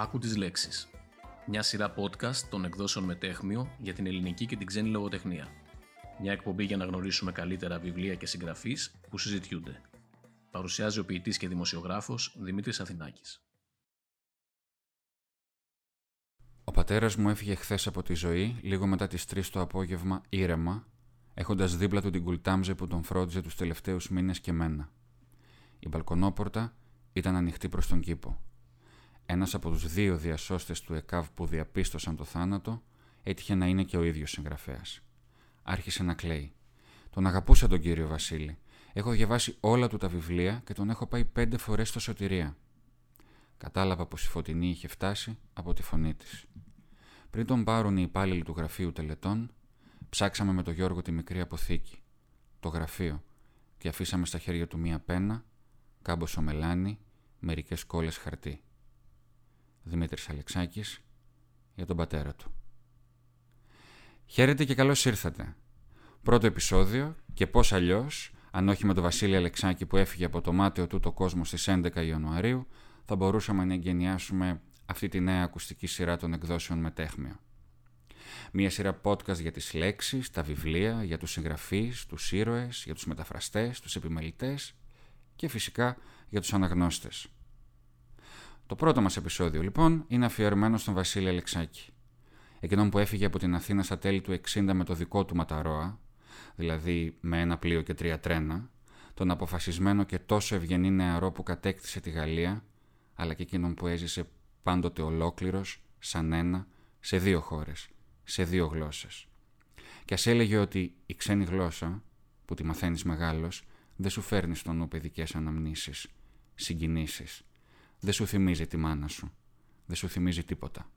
Άκου τις λέξεις. Μια σειρά podcast των εκδόσεων Μετέχμιο για την ελληνική και την ξένη λογοτεχνία. Μια εκπομπή για να γνωρίσουμε καλύτερα βιβλία και συγγραφείς που συζητιούνται. Παρουσιάζει ο ποιητής και δημοσιογράφος Δημήτρης Αθηνάκης. Ο πατέρας μου έφυγε χθες από τη ζωή λίγο μετά τις 3 το απόγευμα ήρεμα, έχοντας δίπλα του την κουλτάμζε που τον φρόντιζε τους τελευταίους μήνες και μένα. Η μπαλκονόπορτα ήταν ανοιχτή προς τον κήπο. Ένας από τους δύο διασώστες του ΕΚΑΒ που διαπίστωσαν το θάνατο έτυχε να είναι και ο ίδιος συγγραφέας. Άρχισε να κλαίει. Τον αγαπούσα τον κύριο Βασίλη. Έχω διαβάσει όλα του τα βιβλία και τον έχω πάει πέντε φορές στο σωτηρία. Κατάλαβα πως η φωτεινή είχε φτάσει από τη φωνή της. Πριν τον πάρουν οι υπάλληλοι του γραφείου τελετών, ψάξαμε με τον Γιώργο τη μικρή αποθήκη, το γραφείο, και αφήσαμε στα χέρια του μία πένα, κάμποσο μελάνι, μερικές κόλλες χαρτί. Δημήτρης Αλεξάκης για τον πατέρα του. Χαίρετε και καλώς ήρθατε. Πρώτο επεισόδιο και πώς αλλιώς, αν όχι με τον Βασίλη Αλεξάκη που έφυγε από το μάτιο του το κόσμο στις 11 Ιανουαρίου, θα μπορούσαμε να εγγενιάσουμε αυτή τη νέα ακουστική σειρά των εκδόσεων Μετέχμιο. Μία σειρά podcast για τις λέξεις, τα βιβλία, για τους συγγραφείς, τους ήρωες, για τους μεταφραστές, τους επιμελητές και φυσικά για τους αναγνώστες. Το πρώτο μας επεισόδιο λοιπόν είναι αφιερωμένο στον Βασίλη Αλεξάκη. Εκείνον που έφυγε από την Αθήνα στα τέλη του 60 με το δικό του ματαρόα, δηλαδή με ένα πλοίο και τρία τρένα, τον αποφασισμένο και τόσο ευγενή νεαρό που κατέκτησε τη Γαλλία, αλλά και εκείνον που έζησε πάντοτε ολόκληρος, σαν ένα, σε δύο χώρες, σε δύο γλώσσες. Και ας έλεγε ότι η ξένη γλώσσα, που τη μαθαίνεις μεγάλος, δεν σου φέρνει στο νου παιδικές αναμνήσεις, συγκινήσεις, δεν σου θυμίζει τη μάνα σου. Δεν σου θυμίζει τίποτα.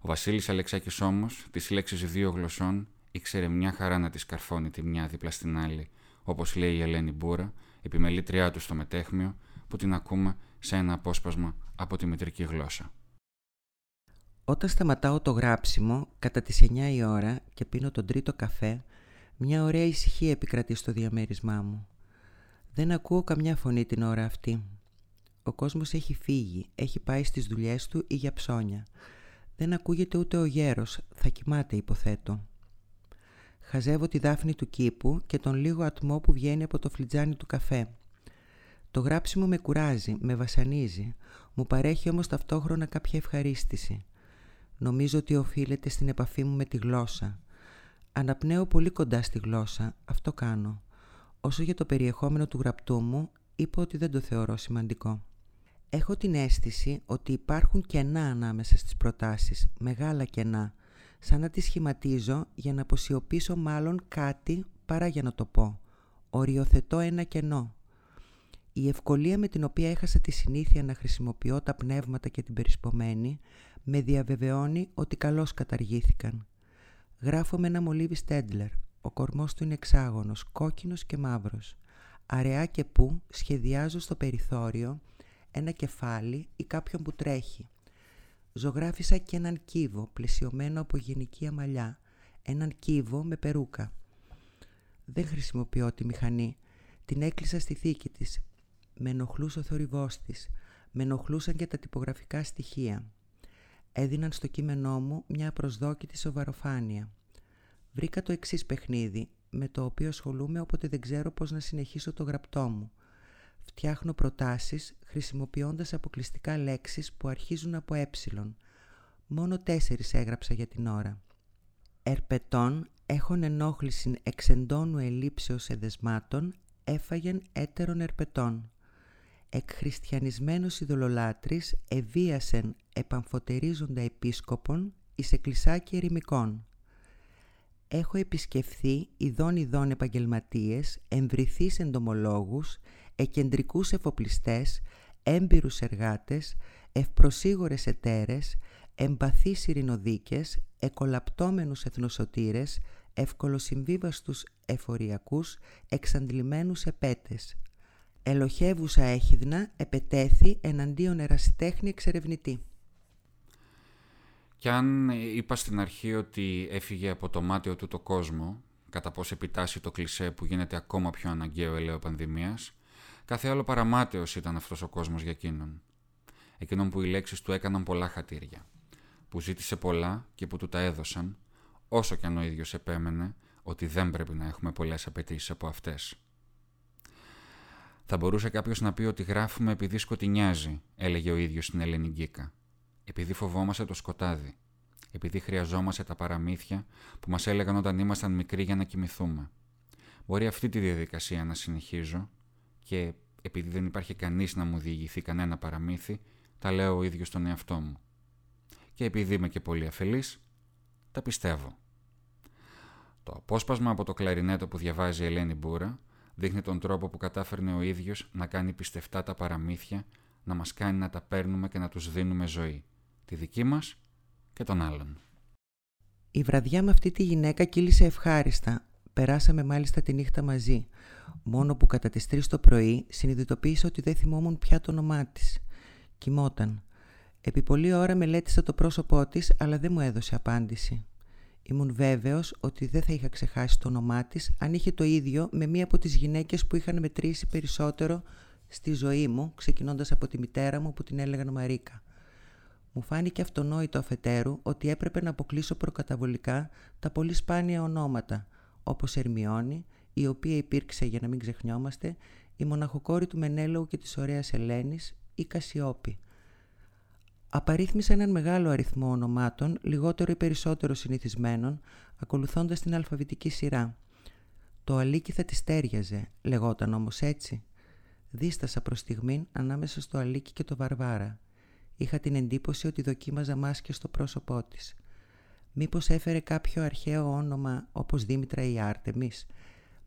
Ο Βασίλης Αλεξάκης όμως, τις λέξεις δύο γλωσσών, ήξερε μια χαρά να τη καρφώνει τη μια δίπλα στην άλλη, όπως λέει η Ελένη Μπούρα, επιμελήτριά του στο μετέχμιο, που την ακούμε σε ένα απόσπασμα από τη μητρική γλώσσα. Όταν σταματάω το γράψιμο κατά τις 9 η ώρα και πίνω τον τρίτο καφέ, μια ωραία ησυχία επικρατεί στο διαμέρισμά μου. Δεν ακούω καμιά φωνή την ώρα αυτή. Ο κόσμος έχει φύγει, έχει πάει στις δουλειές του ή για ψώνια. Δεν ακούγεται ούτε ο γέρος, θα κοιμάται υποθέτω. Χαζεύω τη δάφνη του κήπου και τον λίγο ατμό που βγαίνει από το φλιτζάνι του καφέ. Το γράψιμο με κουράζει, με βασανίζει, μου παρέχει όμως ταυτόχρονα κάποια ευχαρίστηση. Νομίζω ότι οφείλεται στην επαφή μου με τη γλώσσα. Αναπνέω πολύ κοντά στη γλώσσα, αυτό κάνω. Όσο για το περιεχόμενο του γραπτού μου, είπα ότι δεν το θεωρώ σημαντικό. Έχω την αίσθηση ότι υπάρχουν κενά ανάμεσα στις προτάσεις, μεγάλα κενά, σαν να τις σχηματίζω για να αποσιωπήσω μάλλον κάτι παρά για να το πω. Οριοθετώ ένα κενό. Η ευκολία με την οποία έχασα τη συνήθεια να χρησιμοποιώ τα πνεύματα και την περισπομένη με διαβεβαιώνει ότι καλώς καταργήθηκαν. Γράφω με ένα μολύβι Στέντλερ. Ο κορμός του είναι εξάγωνος, κόκκινος και μαύρος. Αραιά και που σχεδιάζω στο περιθώριο ένα κεφάλι ή κάποιον που τρέχει. Ζωγράφισα και έναν κύβο πλαισιωμένο από γενική αμαλιά, έναν κύβο με περούκα. Δεν χρησιμοποιώ τη μηχανή. Την έκλεισα στη θήκη της. Με ενοχλούσε ο θορυβός της. Με ενοχλούσαν και τα τυπογραφικά στοιχεία. Έδιναν στο κείμενό μου μια προσδόκητη σοβαροφάνεια. Βρήκα το εξής παιχνίδι, με το οποίο ασχολούμαι όποτε δεν ξέρω πώς να συνεχίσω το γραπτό μου – Φτιάχνω προτάσεις χρησιμοποιώντας αποκλειστικά λέξεις που αρχίζουν από ε. Μόνο τέσσερις έγραψα για την ώρα. Ερπετών έχων ενόχληση εξεντώνου ελήψεως εδεσμάτων έφαγεν έτερων ερπετών. Εκχριστιανισμένος ειδωλολάτρης εβίασεν επαμφωτερίζοντα επίσκοπων εις εκκλησάκι ερημικών. Έχω επισκεφθεί ειδών ειδών επαγγελματίες, εμβρηθείς εντομολόγους, εκεντρικούς εφοπλιστές, έμπειρους εργάτες, ευπροσίγορες εταίρες, εμπαθείς ειρηνοδίκες, εκολαπτώμενους εθνοσωτήρες, ευκολοσυμβίβαστους εφοριακούς, εξαντλημένους επέτες. Ελοχεύουσα έχιδνα επετέθη εναντίον ερασιτέχνη εξερευνητή. Κι αν είπα στην αρχή ότι έφυγε από το μάτιο του το κόσμο, κατά πώς επιτάσσει το κλισέ που γίνεται ακόμα πιο αναγκαίο ελαίο πανδημίας, Κάθε άλλο παραμάταιος ήταν αυτός ο κόσμος για εκείνον. εκείνον που οι λέξεις του έκαναν πολλά χατήρια, που ζήτησε πολλά και που του τα έδωσαν, όσο κι αν ο ίδιος επέμενε ότι δεν πρέπει να έχουμε πολλές απαιτήσεις από αυτές. Θα μπορούσε κάποιος να πει ότι γράφουμε επειδή σκοτεινιάζει, έλεγε ο ίδιος στην Ελληνικήκα. Επειδή φοβόμαστε το σκοτάδι. Επειδή χρειαζόμαστε τα παραμύθια που μας έλεγαν όταν ήμασταν μικροί για να κοιμηθούμε. Μπορεί αυτή τη διαδικασία να συνεχίζω και επειδή δεν υπάρχει κανείς να μου διηγηθεί κανένα παραμύθι, τα λέω ο ίδιος στον εαυτό μου. Και επειδή είμαι και πολύ αφελής, τα πιστεύω. Το απόσπασμα από το κλαρινέτο που διαβάζει η Ελένη Μπούρα δείχνει τον τρόπο που κατάφερνε ο ίδιος να κάνει πιστευτά τα παραμύθια, να μας κάνει να τα παίρνουμε και να τους δίνουμε ζωή. Τη δική μας και των άλλων. Η βραδιά με αυτή τη γυναίκα κύλησε ευχάριστα. Περάσαμε μάλιστα τη νύχτα μαζί. Μόνο που κατά τις 3 το πρωί συνειδητοποίησα ότι δεν θυμόμουν πια το όνομά της. Κοιμόταν. Επί πολλή ώρα μελέτησα το πρόσωπό της, αλλά δεν μου έδωσε απάντηση. Ήμουν βέβαιος ότι δεν θα είχα ξεχάσει το όνομά της αν είχε το ίδιο με μία από τις γυναίκες που είχαν μετρήσει περισσότερο στη ζωή μου, ξεκινώντας από τη μητέρα μου που την έλεγαν Μαρίκα. Μου φάνηκε αυτονόητο αφετέρου ότι έπρεπε να αποκλείσω προκαταβολικά τα πολύ σπάνια ονόματα, όπως Ερμιόνη, η οποία υπήρξε για να μην ξεχνιόμαστε, η μοναχοκόρη του Μενέλαου και της ωραίας Ελένης, η Κασιόπη. Απαρίθμησα έναν μεγάλο αριθμό ονομάτων, λιγότερο ή περισσότερο συνηθισμένων, ακολουθώντας την αλφαβητική σειρά. Το αλίκι θα της τέριαζε, λεγόταν όμως έτσι. Δίστασα προς στιγμήν ανάμεσα στο αλίκι και το βαρβάρα. Είχα την εντύπωση ότι δοκίμαζα μάσκες στο πρόσωπό της. Μήπως έφερε κάποιο αρχαίο όνομα όπως Δήμητρα ή Άρτεμις;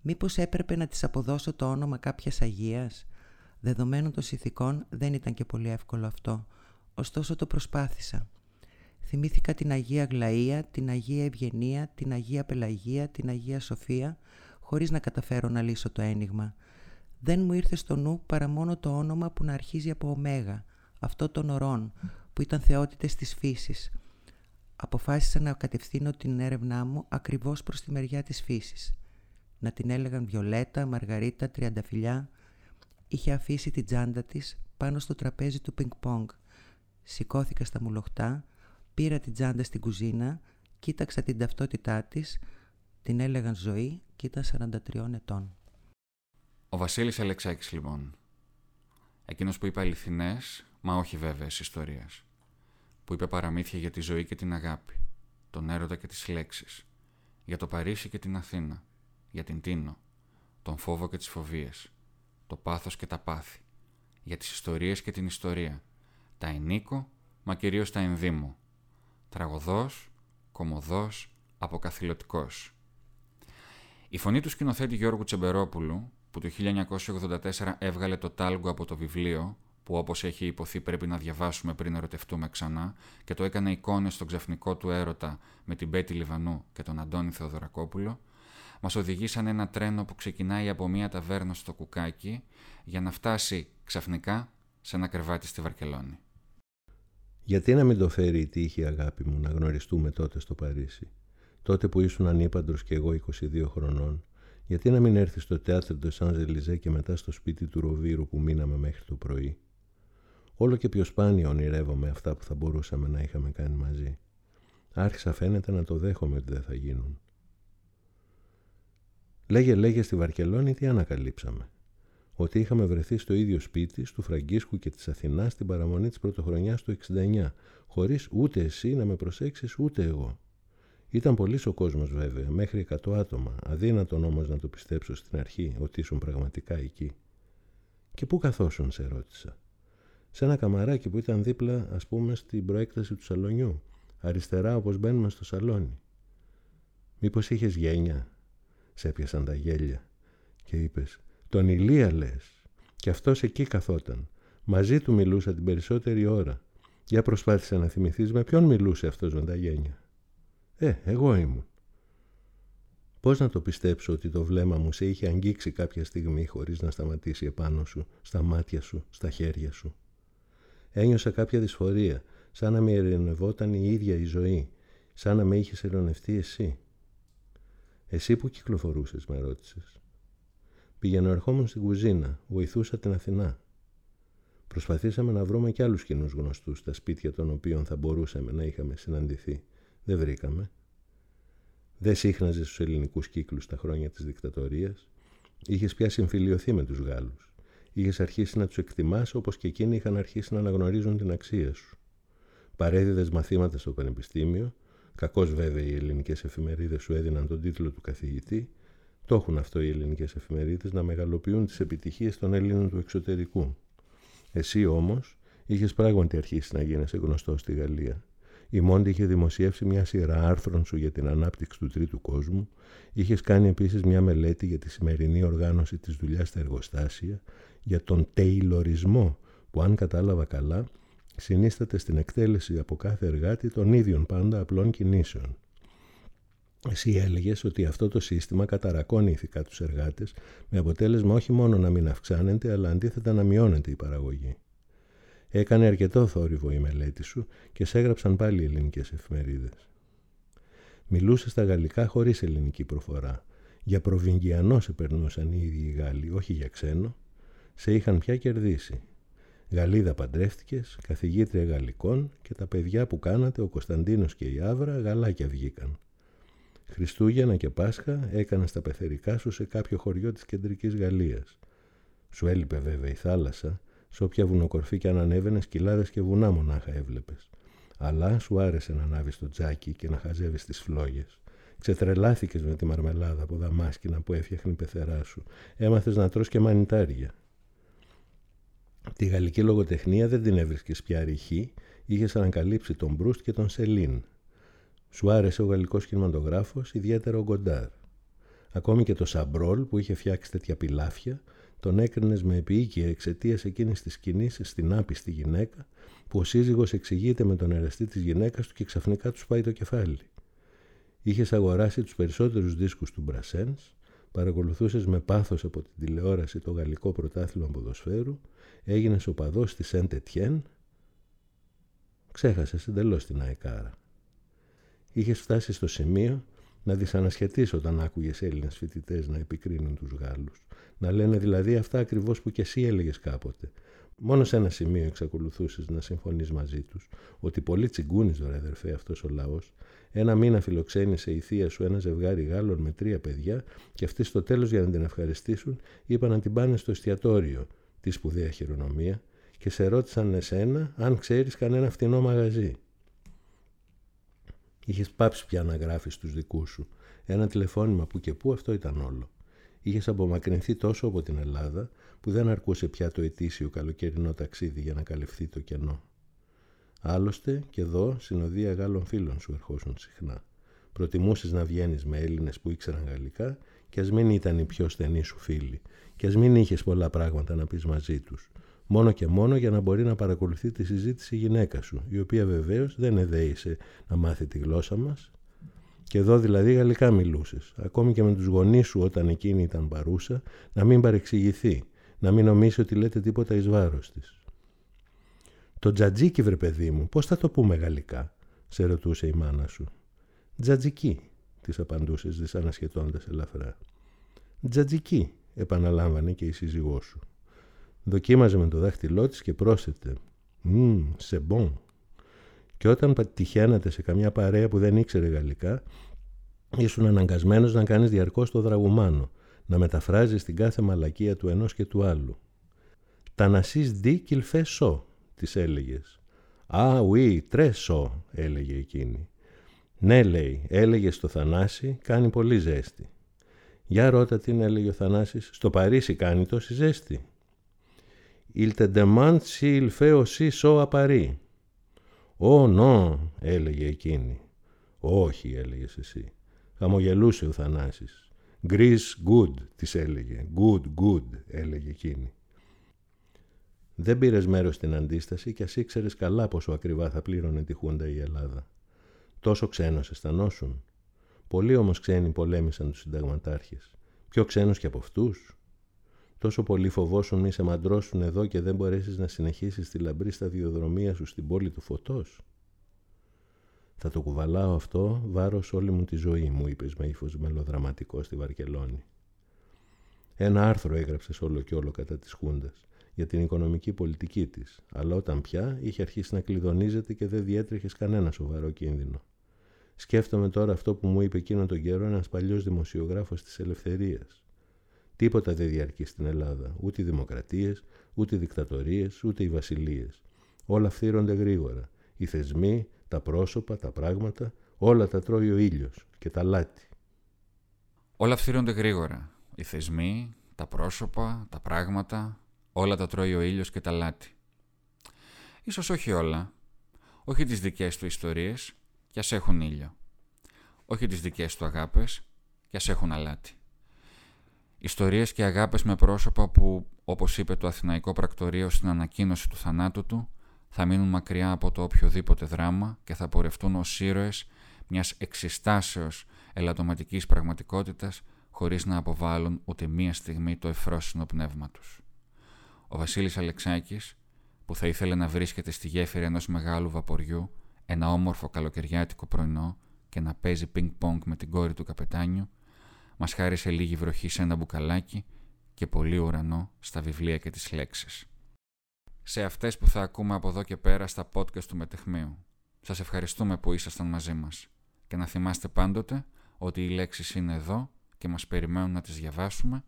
Μήπως έπρεπε να της αποδώσω το όνομα κάποιας Αγίας; Δεδομένων των ηθικών δεν ήταν και πολύ εύκολο αυτό ωστόσο το προσπάθησα. Θυμήθηκα την Αγία Γλαΐα, την Αγία Ευγενία, την Αγία Πελαγία, την Αγία Σοφία, χωρίς να καταφέρω να λύσω το ένιγμα. Δεν μου ήρθε στο νου παρά μόνο το όνομα που να αρχίζει από ωμέγα, αυτό των ορών, που ήταν θεότητες της φύσης. Αποφάσισα να κατευθύνω την έρευνά μου ακριβώς προς τη μεριά της φύσης. Να την έλεγαν Βιολέτα, Μαργαρίτα, Τριανταφυλιά. Είχε αφήσει την τσάντα της πάνω στο τραπέζι του πινκ-πονγκ Σηκώθηκα στα μουλοχτά, πήρα την τσάντα στην κουζίνα, κοίταξα την ταυτότητά της, την έλεγαν ζωή και ήταν 43 ετών. Ο Βασίλης Αλεξάκης λοιπόν. Εκείνος που είπε αληθινές, μα όχι βέβαιες ιστορίες. Που είπε παραμύθια για τη ζωή και την αγάπη, τον έρωτα και τις λέξεις, για το Παρίσι και την Αθήνα, για την Τίνο, τον φόβο και τις φοβίες, το πάθος και τα πάθη, για τις ιστορίες και την ιστορία, τα ενίκο, μα κυρίως τα ενδύμω. Τραγωδός, κομοδός, αποκαθηλωτικός. Η φωνή του σκηνοθέτη Γιώργου Τσεμπερόπουλου, που το 1984 έβγαλε το τάλγκο από το βιβλίο, που όπως έχει υποθεί πρέπει να διαβάσουμε πριν ερωτευτούμε ξανά, και το έκανε εικόνες στον ξαφνικό του έρωτα με την Πέτη Λιβανού και τον Αντώνη Θεοδωρακόπουλο, μας οδηγήσαν ένα τρένο που ξεκινάει από μία ταβέρνα στο Κουκάκι για να φτάσει ξαφνικά σε ένα κρεβάτι στη Βαρκελόνη. Γιατί να μην το φέρει η τύχη αγάπη μου να γνωριστούμε τότε στο Παρίσι; Τότε που ήσουν ανήπαντρος και εγώ 22 χρονών. Γιατί να μην έρθεις στο θέατρο του Σαν και μετά στο σπίτι του Ροβύρου που μείναμε μέχρι το πρωί; Όλο και πιο σπάνια ονειρεύομαι αυτά που θα μπορούσαμε να είχαμε κάνει μαζί. Άρχισα φαίνεται να το δέχομαι ότι δεν θα γίνουν. Λέγε λέγε στη Βαρκελόνη τι ανακαλύψαμε ότι είχαμε βρεθεί στο ίδιο σπίτι του Φραγκίσκου και της Αθηνάς στην παραμονή της πρωτοχρονιάς του 69, χωρίς ούτε εσύ να με προσέξεις ούτε εγώ. Ήταν πολύς ο κόσμος βέβαια, μέχρι 100 άτομα, αδύνατον όμως να το πιστέψω στην αρχή ότι ήσουν πραγματικά εκεί. Και πού καθόσουν, σε ρώτησα. Σε ένα καμαράκι που ήταν δίπλα, ας πούμε, στην προέκταση του σαλονιού, αριστερά όπως μπαίνουμε στο σαλόνι. Μήπως είχες γένια, σε έπιασαν τα γέλια και είπες τον Ηλία λες. Και αυτός εκεί καθόταν. Μαζί του μιλούσα την περισσότερη ώρα. Για προσπάθησε να θυμηθείς με ποιον μιλούσε αυτός με τα γένια. Ε, εγώ ήμουν. Πώς να το πιστέψω ότι το βλέμμα μου σε είχε αγγίξει κάποια στιγμή χωρίς να σταματήσει επάνω σου, στα μάτια σου, στα χέρια σου; Ένιωσα κάποια δυσφορία, σαν να με ειρηνευόταν η ίδια η ζωή, σαν να με είχες ειρωνευτεί εσύ. Εσύ που κυκλοφορούσες, με ρώτησες. Πήγαινα ερχόμουν στην κουζίνα, βοηθούσα την Αθηνά. Προσπαθήσαμε να βρούμε και άλλους κοινούς γνωστούς στα σπίτια των οποίων θα μπορούσαμε να είχαμε συναντηθεί. Δεν βρήκαμε. Δεν σύχναζες στους ελληνικούς κύκλους τα χρόνια της δικτατορίας. Είχες πια συμφιλειωθεί με τους Γάλλους. Είχες αρχίσει να τους εκτιμάς όπως και εκείνοι είχαν αρχίσει να αναγνωρίζουν την αξία σου. Παρέδιδες μαθήματα στο πανεπιστήμιο, κακώς βέβαια οι ελληνικές εφημερίδες σου έδιναν τον τίτλο του καθηγητή, το έχουν αυτό οι ελληνικές εφημερίδες να μεγαλοποιούν τις επιτυχίες των Ελλήνων του εξωτερικού. Εσύ όμως είχες πράγματι αρχίσει να γίνεσαι γνωστός στη Γαλλία. Η Μόντι είχε δημοσιεύσει μια σειρά άρθρων σου για την ανάπτυξη του τρίτου κόσμου. Είχες κάνει επίσης μια μελέτη για τη σημερινή οργάνωση της δουλειάς στα εργοστάσια, για τον τεϊλορισμό, που αν κατάλαβα καλά, συνίσταται στην εκτέλεση από κάθε εργάτη των ίδιων πάντα απλών κινήσεων. Εσύ έλεγες ότι αυτό το σύστημα καταρακώνει ηθικά τους εργάτες, με αποτέλεσμα όχι μόνο να μην αυξάνεται, αλλά αντίθετα να μειώνεται η παραγωγή. Έκανε αρκετό θόρυβο η μελέτη σου και σε έγραψαν πάλι οι ελληνικές εφημερίδες. Μιλούσες στα γαλλικά χωρίς ελληνική προφορά. Για προβυγγιανό σε περνούσαν οι ίδιοι οι Γάλλοι, όχι για ξένο. Σε είχαν πια κερδίσει. Γαλλίδα παντρεύτηκες, καθηγήτρια γαλλικών και τα παιδιά που κάνατε, ο Κωνσταντίνος και η Άβρα, γαλάκια βγήκαν. Χριστούγεννα και Πάσχα έκανες τα πεθερικά σου σε κάποιο χωριό της κεντρικής Γαλλίας. Σου έλειπε βέβαια η θάλασσα, σε όποια βουνοκορφή και αν ανέβαινες κοιλάδες και βουνά μονάχα έβλεπες. Αλλά σου άρεσε να ανάβεις το τζάκι και να χαζεύεις τις φλόγες. Ξετρελάθηκες με τη μαρμελάδα από δαμάσκηνα που έφτιαχνε η πεθερά σου. Έμαθες να τρως και μανιτάρια. Τη γαλλική λογοτεχνία δεν την έβρισκες πια ρηχή, είχες ανακαλύψει τον Μπρούστ και τον Σελίν. Σου άρεσε ο γαλλικός κινηματογράφος, ιδιαίτερα ο Γκοντάρ. Ακόμη και τον Σαμπρόλ που είχε φτιάξει τέτοια πιλάφια, τον έκρινες με επιείκεια εξαιτίας εκείνης της σκηνής στην άπιστη γυναίκα, που ο σύζυγος εξηγείται με τον εραστή της γυναίκας του και ξαφνικά τους πάει το κεφάλι. Είχες αγοράσει τους περισσότερους δίσκους του Μπρασένς, παρακολουθούσες με πάθος από την τηλεόραση το γαλλικό πρωτάθλημα ποδοσφαίρου, έγινες οπαδό της Σεντ Ετιέν. Ξέχασες εντελώς την Αεκάρα είχες φτάσει στο σημείο να δυσανασχετείς όταν άκουγες Έλληνες φοιτητές να επικρίνουν τους Γάλλους. Να λένε δηλαδή αυτά ακριβώς που και εσύ έλεγες κάποτε. Μόνο σε ένα σημείο εξακολουθούσες να συμφωνείς μαζί τους, ότι πολύ τσιγκούνις, ρε αδερφέ, αυτός ο λαός. Ένα μήνα φιλοξένησε η θεία σου ένα ζευγάρι Γάλλων με τρία παιδιά, και αυτοί στο τέλος για να την ευχαριστήσουν είπαν να την πάνε στο εστιατόριο, τη σπουδαία χειρονομία, και σε ρώτησαν εσένα αν ξέρεις κανένα φτηνό μαγαζί. Είχες πάψει πια να γράφεις τους δικούς σου. Ένα τηλεφώνημα που και που αυτό ήταν όλο. Είχες απομακρυνθεί τόσο από την Ελλάδα που δεν αρκούσε πια το ετήσιο καλοκαιρινό ταξίδι για να καλυφθεί το κενό. Άλλωστε και εδώ συνοδεία Γάλλων φίλων σου ερχόσουν συχνά. Προτιμούσες να βγαίνεις με Έλληνες που ήξεραν γαλλικά και ας μην ήταν οι πιο στενοί σου φίλοι, και ας μην είχες πολλά πράγματα να πεις μαζί τους, μόνο και μόνο για να μπορεί να παρακολουθεί τη συζήτηση η γυναίκα σου, η οποία βεβαίως δεν εδέησε να μάθει τη γλώσσα μας. Και εδώ δηλαδή γαλλικά μιλούσες, ακόμη και με τους γονείς σου όταν εκείνη ήταν παρούσα, να μην παρεξηγηθεί, να μην νομίσει ότι λέτε τίποτα εις βάρος της. Το τζατζίκι, βρε παιδί μου, πώς θα το πούμε γαλλικά, σε ρωτούσε η μάνα σου. Τζατζική, της απαντούσες δυσανασχετώντας ελαφρά. Τζατζική, επαναλάμβανε και η σύζυγός σου. Δοκίμαζε με το δάχτυλό της και πρόσθετε «Μμμ, σε μπον». Και όταν τυχαίνατε σε καμιά παρέα που δεν ήξερε γαλλικά, ήσουν αναγκασμένος να κάνεις διαρκώς το δραγουμάνο, να μεταφράζεις την κάθε μαλακία του ενός και του άλλου. «Τα νασίς δι κιλφέ σο», της έλεγες. «Α, ουί, τρε σο», έλεγε εκείνη. «Ναι», λέει, έλεγε στο Θανάση, κάνει πολύ ζέστη. «Για ρώτα την», έλεγε ο Θανάσης, «στο Παρίσι κάνει τόση ζέστη». Il te demande s'il fait aussi chaud à Paris. «Ω, νο», έλεγε εκείνη. «Όχι», έλεγες εσύ. Χαμογελούσε ο Θανάσης. «Greece good», της έλεγε. «Good, good», έλεγε εκείνη. Δεν πήρες μέρος στην αντίσταση και ας ήξερες καλά πόσο ακριβά θα πλήρωνε τη Χούντα η Ελλάδα. Τόσο ξένος αισθανόσουν. Πολλοί όμως ξένοι πολέμησαν τους συνταγματάρχες. Πιο ξένος και από αυτούς. Τόσο πολύ φοβόσουν μη σε μαντρώσουν εδώ και δεν μπορέσεις να συνεχίσεις τη λαμπρή σταδιοδρομία σου στην πόλη του φωτός. Θα το κουβαλάω αυτό βάρος όλη μου τη ζωή μου, είπες με ύφος μελοδραματικός στη Βαρκελόνη. Ένα άρθρο έγραψες όλο και όλο κατά της Χούντας. για την οικονομική πολιτική της, αλλά όταν πια είχε αρχίσει να κλειδονίζεται και δεν διέτρεχες κανένα σοβαρό κίνδυνο. Σκέφτομαι τώρα αυτό που μου είπε εκείνο τον καιρό ένας παλιός δημοσιογράφος της Ελευθερίας. Τίποτα δεν διαρκεί στην Ελλάδα. Ούτε οι δημοκρατίες, ούτε οι δικτατορίες, ούτε οι βασιλείες. Όλα φθύρονται γρήγορα. Οι θεσμοί, τα πρόσωπα, τα πράγματα, όλα τα τρώει ο ήλιος και τα λάτι. Όλα φθύρονται γρήγορα. Οι θεσμοί, τα πρόσωπα, τα πράγματα, όλα τα τρώει ο ήλιος και τα λάτι. Ίσως όχι όλα. Όχι τις δικές του ιστορίες, κι ας έχουν ήλιο. Όχι τις δικές του αγάπες, κι ας έχουν αλάτι. Ιστορίες και αγάπες με πρόσωπα που, όπως είπε το Αθηναϊκό Πρακτορείο στην ανακοίνωση του θανάτου του, θα μείνουν μακριά από το οποιοδήποτε δράμα και θα πορευτούν ως ήρωες μιας εξιστάσεως ελαττωματικής πραγματικότητας χωρίς να αποβάλουν ούτε μία στιγμή το εφρόσινο πνεύμα τους. Ο Βασίλης Αλεξάκης, που θα ήθελε να βρίσκεται στη γέφυρα ενός μεγάλου βαποριού, ένα όμορφο καλοκαιριάτικο πρωινό και να παίζει πινκ-πονγκ με την κόρη του καπετάνιου, μας χάρισε λίγη βροχή σε ένα μπουκαλάκι και πολύ ουρανό στα βιβλία και τις λέξεις. Σε αυτές που θα ακούμε από εδώ και πέρα στα podcast του Μετεχμίου. Σας ευχαριστούμε που ήσασταν μαζί μας. Και να θυμάστε πάντοτε ότι οι λέξεις είναι εδώ και μας περιμένουν να τις διαβάσουμε,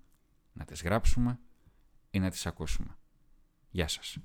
να τις γράψουμε ή να τις ακούσουμε. Γεια σας.